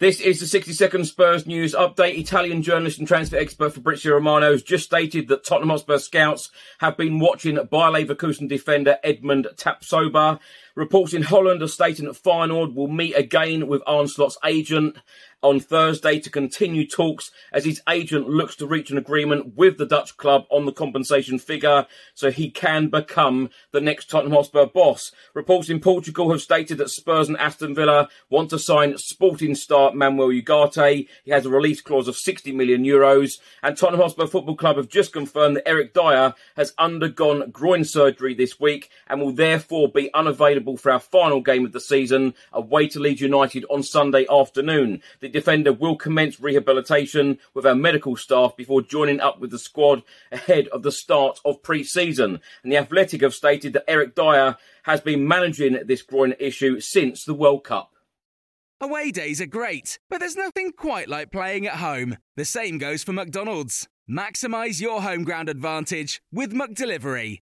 This is the 60 second Spurs news update. Italian journalist and transfer expert Fabrizio Romano has just stated that Tottenham Hotspur scouts have been watching Bayer Leverkusen defender Edmond Tapsoba. Reports in Holland are stating that Feyenoord will meet again with Arne Slot's agent on Thursday to continue talks as his agent looks to reach an agreement with the Dutch club on the compensation figure so he can become the next Tottenham Hotspur boss. Reports in Portugal have stated that Spurs and Aston Villa want to sign sporting star Manuel Ugarte. He has a release clause of 60 million euros and Tottenham Hotspur Football Club have just confirmed that Eric Dier has undergone groin surgery this week and will therefore be unavailable for our final game of the season away to Leeds United on Sunday afternoon. The defender will commence rehabilitation with our medical staff before joining up with the squad ahead of the start of pre-season. And the Athletic have stated that Eric Dier has been managing this groin issue since the World Cup. Away days are great, but there's nothing quite like playing at home. The same goes for McDonald's. Maximize your home ground advantage with McDelivery.